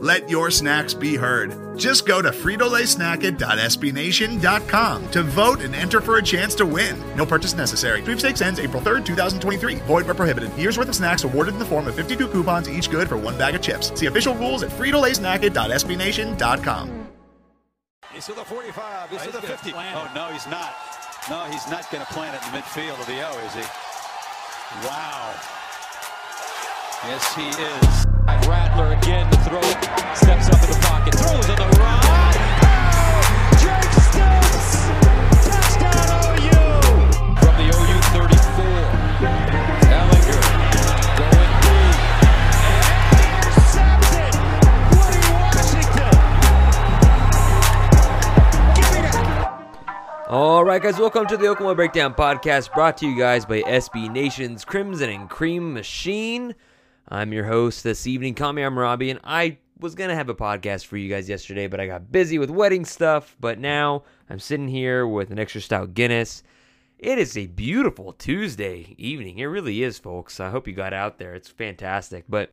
Let your snacks be heard. Just go to fritolaysnacket.sbnation.com to vote and enter for a chance to win. No purchase necessary. Sweepstakes ends April 3rd, 2023. Void where prohibited. Year's worth of snacks awarded in the form of 52 coupons, each good for one bag of chips. See official rules at fritolaysnacket.sbnation.com. He's to the 45. He's to the 50. Oh, no, he's not. No, he's not going to plant it in the midfield of the O, is he? Wow. Yes, he is. Rattler again to throw. Steps up in the pocket. Throws on the run. Touchdown OU. From the OU 34. Ellinger going deep. And intercepted. Washington. All right, guys, welcome to the Oklahoma Breakdown Podcast, brought to you guys by SB Nation's Crimson and Cream Machine. I'm your host this evening, Kamiar Mehrabi, and I was going to have a podcast for you guys yesterday, but I got busy with wedding stuff. But now I'm sitting here with an extra stout Guinness. It is a beautiful Tuesday evening. It really is, folks. I hope you got out there. It's fantastic. But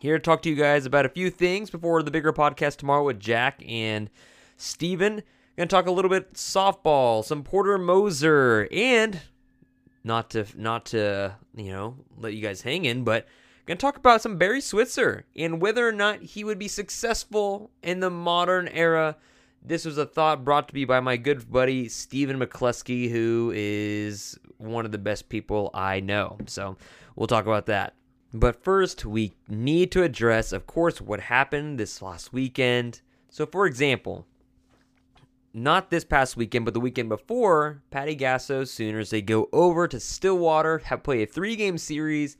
here to talk to you guys about a few things before the bigger podcast tomorrow with Jack and Steven. Gonna talk a little bit softball, some Porter Moser, and not to not to you know let you guys hang in, but gonna talk about some Barry Switzer and whether or not he would be successful in the modern era. This was a thought brought to me by my good buddy Stephen McCluskey, who is one of the best people I know. So we'll talk about that. But first, we need to address, of course, what happened this last weekend. So, for example, not this past weekend, but the weekend before, Patty Gasso Sooners, they go over to Stillwater, have play a three game series,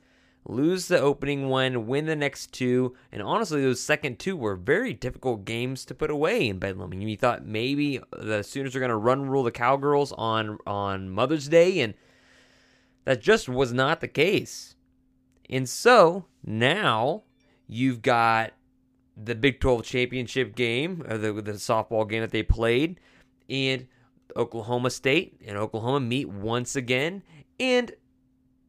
lose the opening one, win the next two, and honestly, those second two were very difficult games to put away in Bedlam. And you thought maybe the Sooners are going to run rule the Cowgirls on on Mother's Day, and that just was not the case. And so now you've got the Big 12 championship game, or the, the softball game that they played, and Oklahoma State and Oklahoma meet once again. And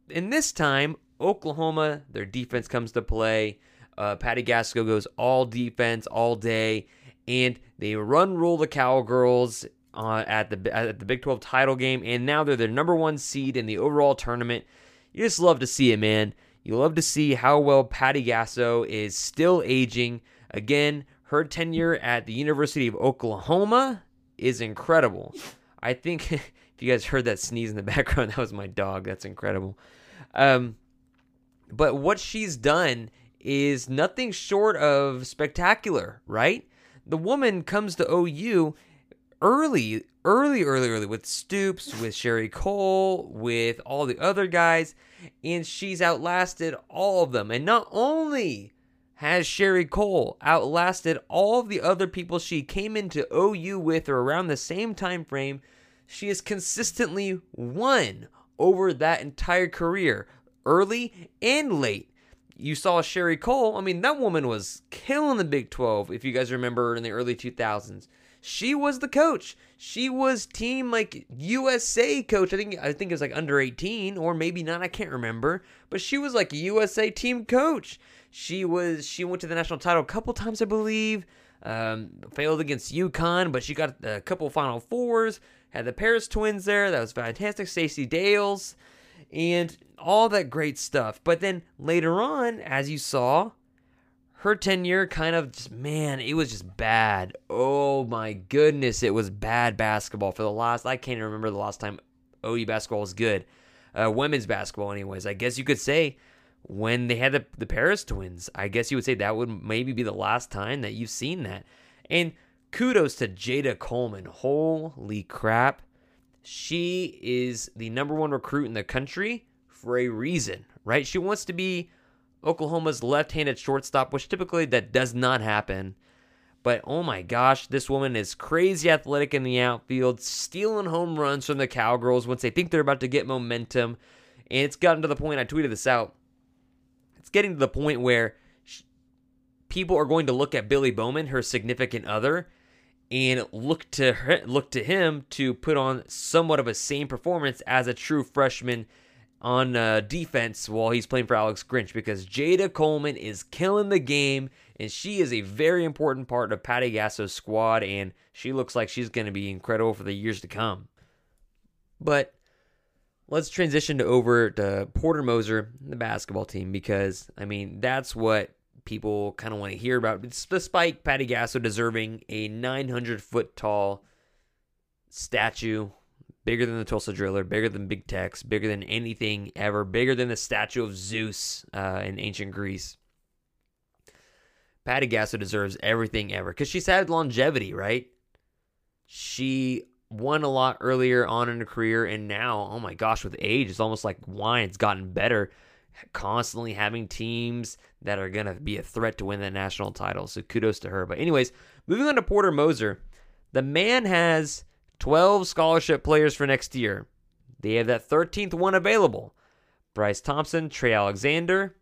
in this time, Oklahoma, their defense comes to play. Uh, Patty Gasso goes all defense all day, and they run rule the Cowgirls uh, at the at the Big 12 title game, and now they're the number one seed in the overall tournament. You just love to see it, man. You love to see how well Patty Gasso is still aging. Again, her tenure at the University of Oklahoma is incredible. I think if you guys heard that sneeze in the background, that was my dog. That's incredible. Um, but what she's done is nothing short of spectacular, right? The woman comes to OU early, early, early, early with Stoops, with Sherri Coale, with all the other guys, and she's outlasted all of them. And not only has Sherri Coale outlasted all the other people she came into OU with or around the same time frame, she has consistently won over that entire career, early and late. You saw Sherri Coale. I mean, that woman was killing the Big 12, if you guys remember in the early 2000s. She was the coach. She was team like USA coach. I think I think it was like under 18 or maybe not. I can't remember. But she was like USA team coach. She was she went to the national title a couple times, I believe. Um, failed against UConn, but she got a couple Final Fours. Had the Paris twins there. That was fantastic. Stacey Dales and all that great stuff. But then later on, as you saw, her tenure kind of just man, it was just bad. Oh my goodness, it was bad basketball for the last. I can't even remember the last time OU basketball was good. Uh, women's basketball, anyways. I guess you could say when they had the, the Paris twins. I guess you would say that would maybe be the last time that you've seen that. And kudos to Jayda Coleman. Holy crap. She is the number one recruit in the country for a reason, right? She wants to be Oklahoma's left-handed shortstop, which typically that does not happen. But oh my gosh, this woman is crazy athletic in the outfield, stealing home runs from the Cowgirls once they think they're about to get momentum. And it's gotten to the point, I tweeted this out. It's getting to the point where people are going to look at Billy Bowman, her significant other, and look to her, look to him to put on somewhat of a same performance as a true freshman on uh, defense while he's playing for Alex Grinch because Jayda Coleman is killing the game and she is a very important part of Patty Gasso's squad and she looks like she's going to be incredible for the years to come. But let's transition to over to Porter Moser, and the basketball team, because I mean that's what people kind of want to hear about. Despite Patty Gasso deserving a 900 foot tall statue bigger than the Tulsa Driller, bigger than Big Tex, bigger than anything ever, bigger than the statue of Zeus uh, in ancient Greece. Patty Gasso deserves everything ever because she's had longevity, right? She won a lot earlier on in her career, and now, oh my gosh, with age, it's almost like wine. It's gotten better. Constantly having teams that are going to be a threat to win the national title. So kudos to her. But, anyways, moving on to Porter Moser. The man has 12 scholarship players for next year. They have that 13th one available. Bryce Thompson, Trey Alexander.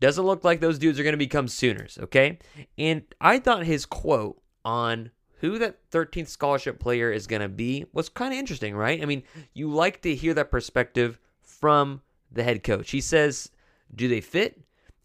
Doesn't look like those dudes are going to become Sooners, okay? And I thought his quote on who that 13th scholarship player is going to be was kind of interesting, right? I mean, you like to hear that perspective from the head coach. He says, Do they fit?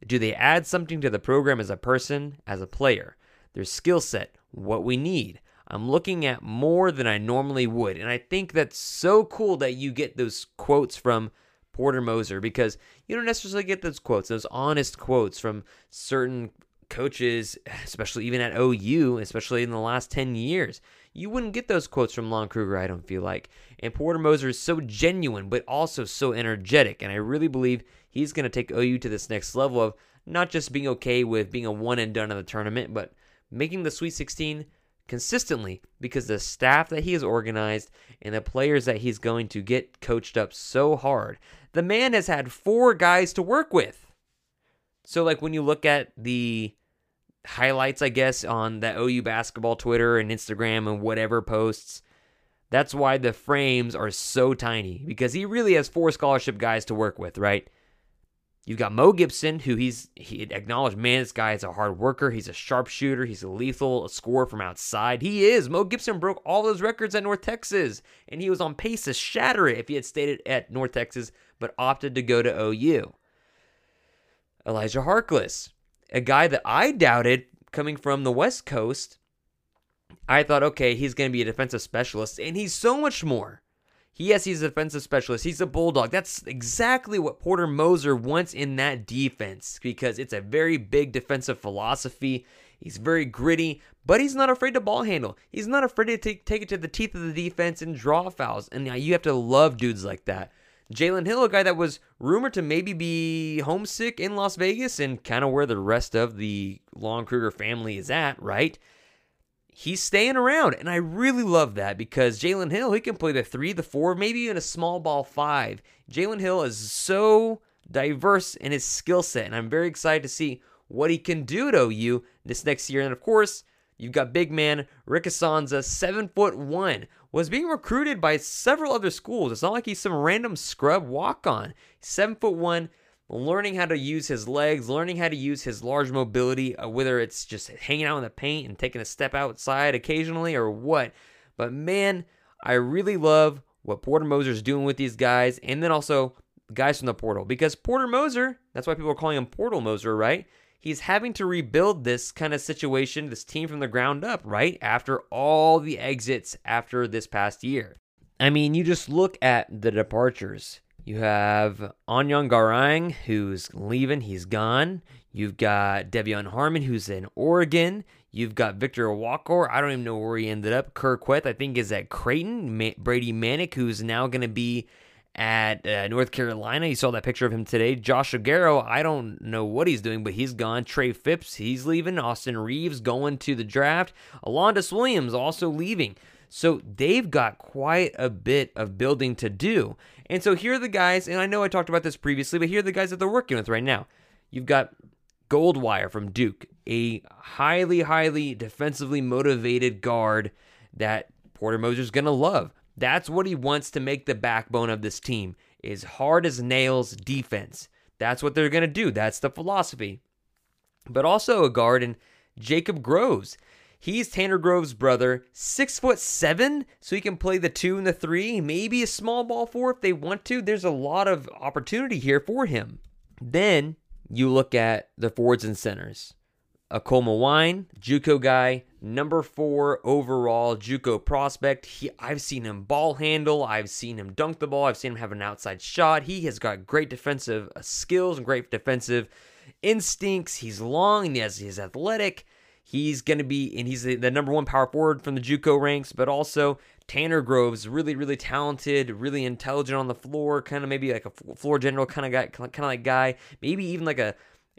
Do they add something to the program as a person, as a player? Their skill set, what we need. I'm looking at more than I normally would. And I think that's so cool that you get those quotes from Porter Moser because you don't necessarily get those quotes, those honest quotes from certain coaches, especially even at OU, especially in the last 10 years. You wouldn't get those quotes from Lon Kruger, I don't feel like. And Porter Moser is so genuine, but also so energetic. And I really believe he's going to take OU to this next level of not just being okay with being a one and done in the tournament, but making the Sweet 16 consistently because the staff that he has organized and the players that he's going to get coached up so hard. The man has had four guys to work with. So, like, when you look at the highlights, I guess, on the OU basketball Twitter and Instagram and whatever posts, that's why the frames are so tiny because he really has four scholarship guys to work with, right? You've got Mo Gibson, who he's he acknowledged, man, this guy is a hard worker. He's a sharpshooter. He's a lethal a scorer from outside. He is. Mo Gibson broke all those records at North Texas, and he was on pace to shatter it if he had stayed at North Texas, but opted to go to OU. Elijah Harkless, a guy that I doubted coming from the West Coast. I thought, okay, he's going to be a defensive specialist, and he's so much more. Yes, he's a defensive specialist. He's a bulldog. That's exactly what Porter Moser wants in that defense because it's a very big defensive philosophy. He's very gritty, but he's not afraid to ball handle. He's not afraid to take, take it to the teeth of the defense and draw fouls. And you have to love dudes like that. Jalen Hill, a guy that was rumored to maybe be homesick in Las Vegas and kind of where the rest of the Lon Kruger family is at, right? he's staying around. And I really love that because Jalen Hill, he can play the three, the four, maybe even a small ball five. Jalen Hill is so diverse in his skill set, and I'm very excited to see what he can do to OU this next year. And of course, you've got big man Rick Issanza, seven foot one, was being recruited by several other schools. It's not like he's some random scrub walk on. Seven foot one, learning how to use his legs, learning how to use his large mobility, uh, whether it's just hanging out in the paint and taking a step outside occasionally or what. But man, I really love what Porter Moser is doing with these guys, and then also guys from the portal because Porter Moser, that's why people are calling him Portal Moser, right? He's having to rebuild this kind of situation, this team from the ground up, right? After all the exits after this past year. I mean, you just look at the departures. You have Anyang Garang, who's leaving, he's gone. You've got De'Vion Harmon, who's in Oregon. You've got Victor Iwuakor. I don't even know where he ended up. Kur Kuath, I think, is at Creighton. Ma- Brady Manek, who's now going to be at uh, North Carolina. You saw that picture of him today. Josh Aguero, I don't know what he's doing, but he's gone. Trey Phipps, he's leaving. Austin Reaves going to the draft. Alondes Williams also leaving. So they've got quite a bit of building to do. And so here are the guys, and I know I talked about this previously, but here are the guys that they're working with right now. You've got Goldwire from Duke, a highly, highly defensively motivated guard that Porter Moser's going to love. That's what he wants to make the backbone of this team is hard as nails defense. That's what they're going to do. That's the philosophy. But also a guard in Jacob Groves. He's Tanner Groves' brother, six foot seven, so he can play the two and the three, maybe a small ball four if they want to. There's a lot of opportunity here for him. Then you look at the forwards and centers. Akol Mawein, JUCO guy, number four overall JUCO prospect. He, I've seen him ball handle. I've seen him dunk the ball. I've seen him have an outside shot. He has got great defensive skills and great defensive instincts. He's long and he has, he's athletic. He's going to be, and he's the, the, number one power forward from the JUCO ranks, but also Tanner Groves, really, really talented, really intelligent on the floor, kind of maybe like a floor general kind of guy, kind of like guy, maybe even like a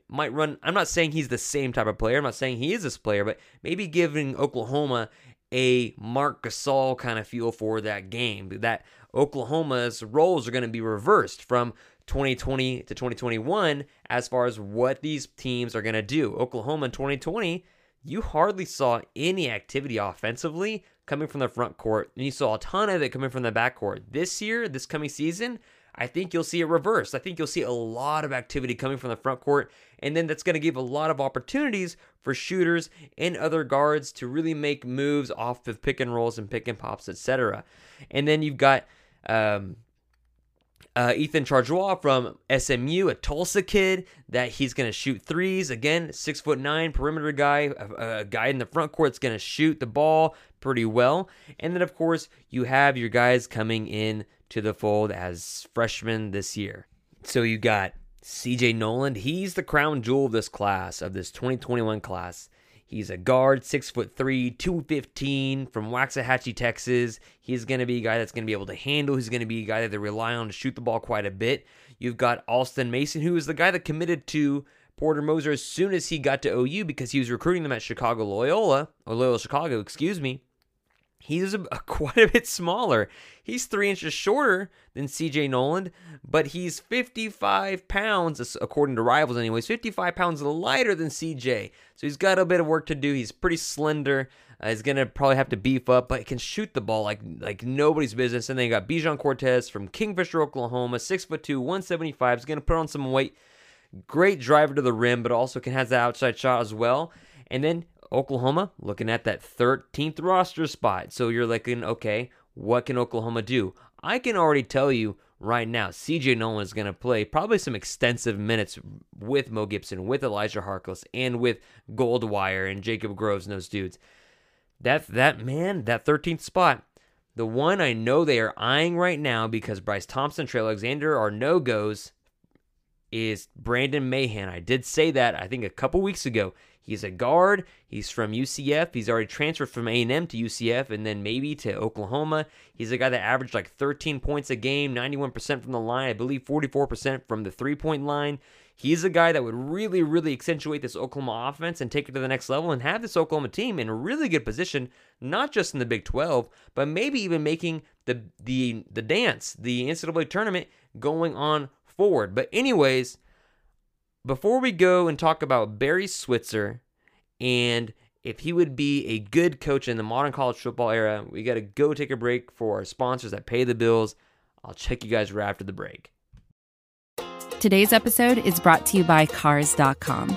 might run. I'm not saying he's the same type of player. I'm not saying he is this player, but maybe giving Oklahoma a Marc Gasol kind of feel for that game. That Oklahoma's roles are going to be reversed from 2020 to 2021 as far as what these teams are going to do. Oklahoma in 2020 you hardly saw any activity offensively coming from the front court, and you saw a ton of it coming from the back court. This year, this coming season, I think you'll see it reversed. I think you'll see a lot of activity coming from the front court, and then that's going to give a lot of opportunities for shooters and other guards to really make moves off of pick and rolls and pick and pops, etc. And then you've got um, uh, Ethan Chargois from SMU, a Tulsa kid that he's going to shoot threes. Again, six foot nine perimeter guy, a, a guy in the front court that's going to shoot the ball pretty well. And then, of course, you have your guys coming in to the fold as freshmen this year. So you got CJ Noland. He's the crown jewel of this class, of this 2021 class. He's a guard, six foot three, 215 from Waxahachie, Texas. He's going to be a guy that's going to be able to handle. He's going to be a guy that they rely on to shoot the ball quite a bit. You've got Alston Mason, who is the guy that committed to Porter Moser as soon as he got to OU because he was recruiting them at Chicago Loyola, or Loyola Chicago, excuse me. He's a, quite a bit smaller. He's three inches shorter than CJ Noland, but he's 55 pounds, according to rivals, anyways, 55 pounds lighter than CJ. So he's got a bit of work to do. He's pretty slender. Uh, he's gonna probably have to beef up, but he can shoot the ball like like nobody's business. And then you got Bijan Cortez from Kingfisher, Oklahoma, six foot two, 175. He's gonna put on some weight. Great driver to the rim, but also can has that outside shot as well. And then Oklahoma looking at that 13th roster spot. So you're looking, okay, what can Oklahoma do? I can already tell you right now, CJ Noland is going to play probably some extensive minutes with Mo Gibson, with Elijah Harkless, and with Goldwire and Jacob Groves and those dudes. That that man, that 13th spot, the one I know they are eyeing right now because Bryce Thompson, Trey Alexander are no goes, is Brandon Mahan. I did say that I think a couple weeks ago. He's a guard. He's from UCF. He's already transferred from A&M to UCF and then maybe to Oklahoma. He's a guy that averaged like 13 points a game, 91% from the line, I believe 44% from the three-point line. He's a guy that would really, really accentuate this Oklahoma offense and take it to the next level and have this Oklahoma team in a really good position, not just in the Big 12, but maybe even making the the the dance, the NCAA tournament going on forward. But anyways, before we go and talk about Barry Switzer and if he would be a good coach in the modern college football era, we got to go take a break for our sponsors that pay the bills. I'll check you guys right after the break. Today's episode is brought to you by Cars.com.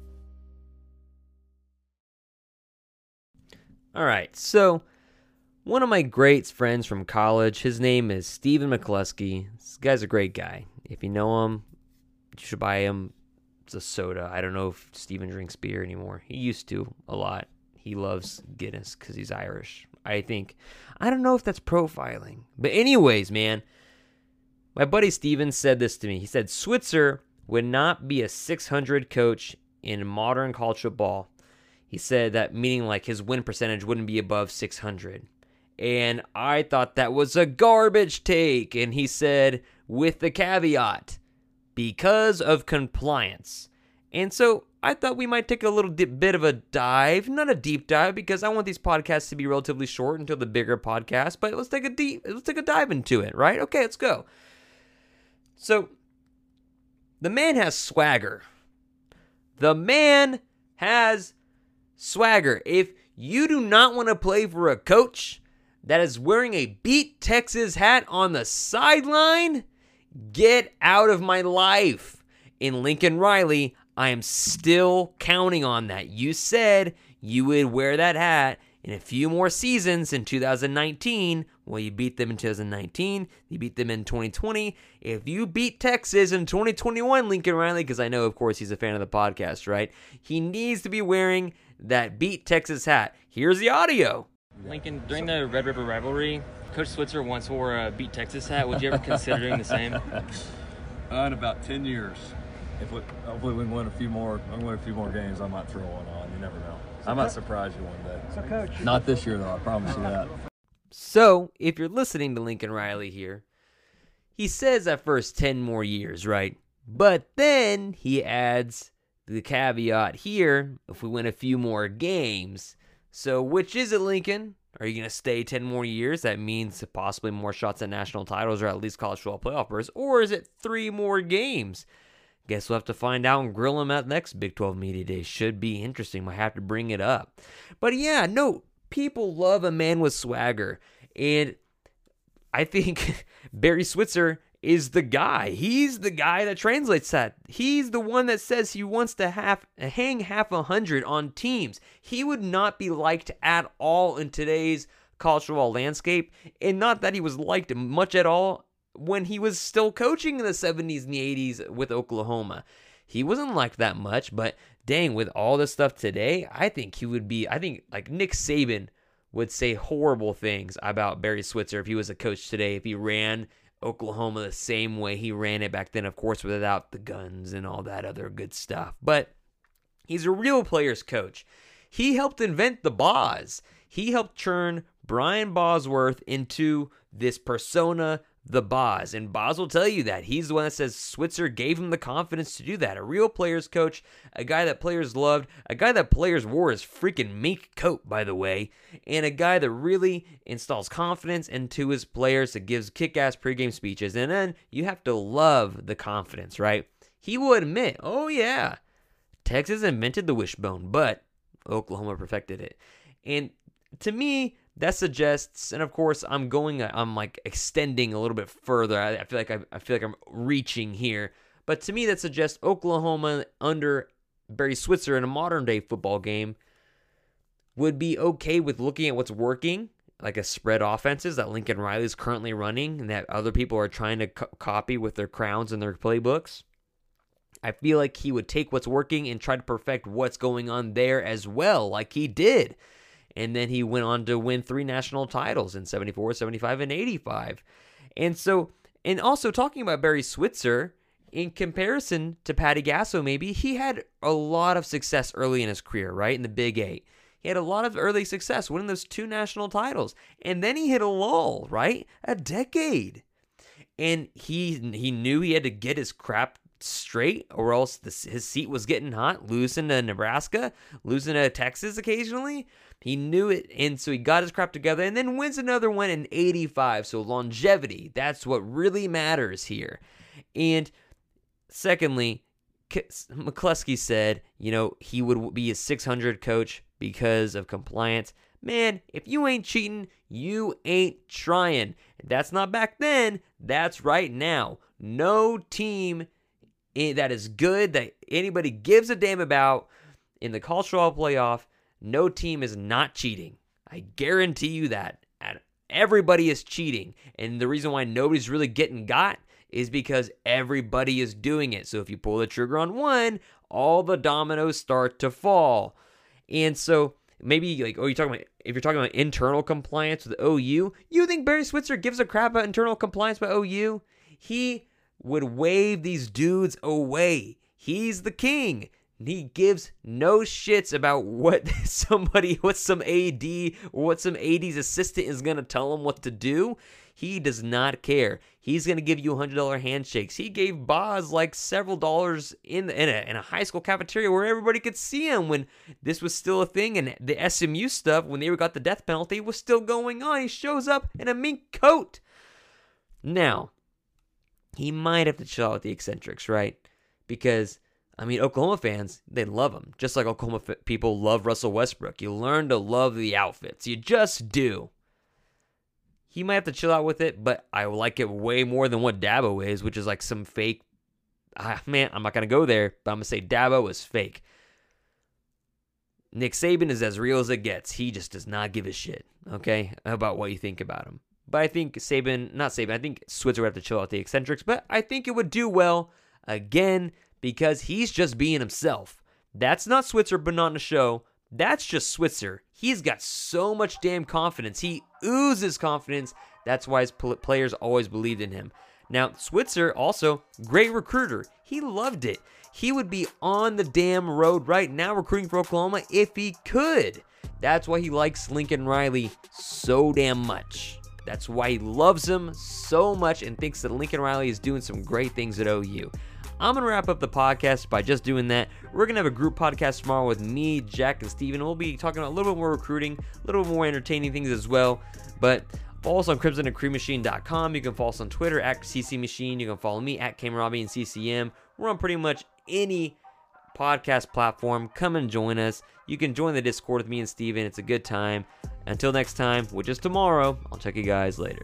All right, so one of my great friends from college, his name is Stephen McCluskey. This guy's a great guy. If you know him, you should buy him a soda. I don't know if Stephen drinks beer anymore. He used to a lot. He loves Guinness because he's Irish. I think. I don't know if that's profiling. But, anyways, man, my buddy Steven said this to me. He said Switzer would not be a 600 coach in modern college football. He said that meaning like his win percentage wouldn't be above 600. And I thought that was a garbage take. And he said, with the caveat, because of compliance. And so I thought we might take a little dip, bit of a dive, not a deep dive, because I want these podcasts to be relatively short until the bigger podcast. But let's take a deep, let's take a dive into it, right? Okay, let's go. So, the man has swagger. The man has swagger. If you do not want to play for a coach that is wearing a beat Texas hat on the sideline, get out of my life. In Lincoln Riley, I am still counting on that. You said you would wear that hat in a few more seasons in 2019. Well, you beat them in 2019. You beat them in 2020. If you beat Texas in 2021, Lincoln Riley, because I know, of course, he's a fan of the podcast, right? He needs to be wearing that beat Texas hat. Here's the audio. Lincoln, during the Red River rivalry, Coach Switzer once wore a beat Texas hat. Would you ever consider doing the same? Uh, in about 10 years. If we, hopefully we win a few more, win a few more games, I might throw one on. You never know. I might surprise you one day. So, coach, Not this year though. I promise you that. So, if you're listening to Lincoln Riley here, he says at first 10 more years, right? But then he adds the caveat here if we win a few more games. So, which is it, Lincoln? Are you going to stay 10 more years? That means possibly more shots at national titles or at least college football playoff berths. Or is it three more games? Guess we'll have to find out and grill him at next Big 12 Media Day. Should be interesting. Might have to bring it up. But yeah, no, people love a man with swagger. And I think Barry Switzer is the guy. He's the guy that translates that. He's the one that says he wants to have hang half a hundred on teams. He would not be liked at all in today's cultural landscape, and not that he was liked much at all when he was still coaching in the 70s and the 80s with Oklahoma. He wasn't liked that much, but dang, with all this stuff today, I think he would be. I think like Nick Saban would say horrible things about Barry Switzer if he was a coach today, if he ran Oklahoma the same way he ran it back then, of course, without the guns and all that other good stuff. But he's a real player's coach. He helped invent the Boz. He helped turn Brian Bosworth into this persona, the Boz. And Boz will tell you that. He's the one that says Switzer gave him the confidence to do that. A real player's coach, a guy that players loved, a guy that players wore his freaking mink coat, by the way, and a guy that really installs confidence into his players that gives kick ass pregame speeches. And then you have to love the confidence, right? He will admit, oh, yeah, Texas invented the wishbone, but Oklahoma perfected it. And to me, that suggests, and of course, I'm going, I'm like extending a little bit further. I, I feel like I, I feel like I'm reaching here, but to me, that suggests Oklahoma under Barry Switzer in a modern day football game would be okay with looking at what's working, like a spread offenses that Lincoln Riley is currently running, and that other people are trying to co- copy with their crowns and their playbooks. I feel like he would take what's working and try to perfect what's going on there as well, like he did. And then he went on to win three national titles in 74, 75, and 85. And so, and also talking about Barry Switzer, in comparison to Patty Gasso, maybe, he had a lot of success early in his career, right? In the Big Eight. He had a lot of early success winning those two national titles. And then he hit a lull, right? A decade. And he he knew he had to get his crap straight, or else the, his seat was getting hot. Losing to Nebraska, losing to Texas occasionally. He knew it, and so he got his crap together, and then wins another one in '85. So longevity, that's what really matters here. And secondly, McCluskey said, you know, he would be a 600 coach because of compliance. Man, if you ain't cheating, you ain't trying. That's not back then, that's right now. No team that is good that anybody gives a damn about in the cultural playoff, no team is not cheating. I guarantee you that. Everybody is cheating. And the reason why nobody's really getting got is because everybody is doing it. So if you pull the trigger on one, all the dominoes start to fall. And so maybe like oh you're talking about if you're talking about internal compliance with OU, you think Barry Switzer gives a crap about internal compliance by OU? He would wave these dudes away. He's the king. he gives no shits about what somebody, what some AD or what some AD's assistant is going to tell him what to do. He does not care. He's going to give you $100 handshakes. He gave Boz like several dollars in, in, a, in a high school cafeteria where everybody could see him when this was still a thing. And the SMU stuff, when they got the death penalty, was still going on. He shows up in a mink coat. Now, he might have to chill out with the eccentrics, right? Because I mean, Oklahoma fans, they love him. Just like Oklahoma f- people love Russell Westbrook. You learn to love the outfits. You just do. He might have to chill out with it, but I like it way more than what Dabo is, which is like some fake. Ah, man, I'm not to go there, but I'm to say Dabo is fake. Nick Saban is as real as it gets. He just does not give a shit, okay, about what you think about him. But I think Saban, not Saban, I think Switzer would have to chill out the eccentrics, but I think it would do well again because he's just being himself. That's not Switzer but not on the show. That's just Switzer. He's got so much damn confidence. He oozes confidence. That's why his players always believed in him. Now, Switzer also great recruiter. He loved it. He would be on the damn road right now recruiting for Oklahoma if he could. That's why he likes Lincoln Riley so damn much. That's why he loves him so much and thinks that Lincoln Riley is doing some great things at OU. I'm going to wrap up the podcast by just doing that. We're going to have a group podcast tomorrow with me, Jack, and Steven. We'll be talking about a little bit more recruiting, a little bit more entertaining things as well. But follow us on crimsonandcreammachine.com. You can follow us on Twitter at CC Machine. You can follow me at Robbie and CCM. We're on pretty much any podcast platform. Come and join us. You can join the Discord with me and Steven. It's a good time. Until next time, which is tomorrow, I'll check you guys later.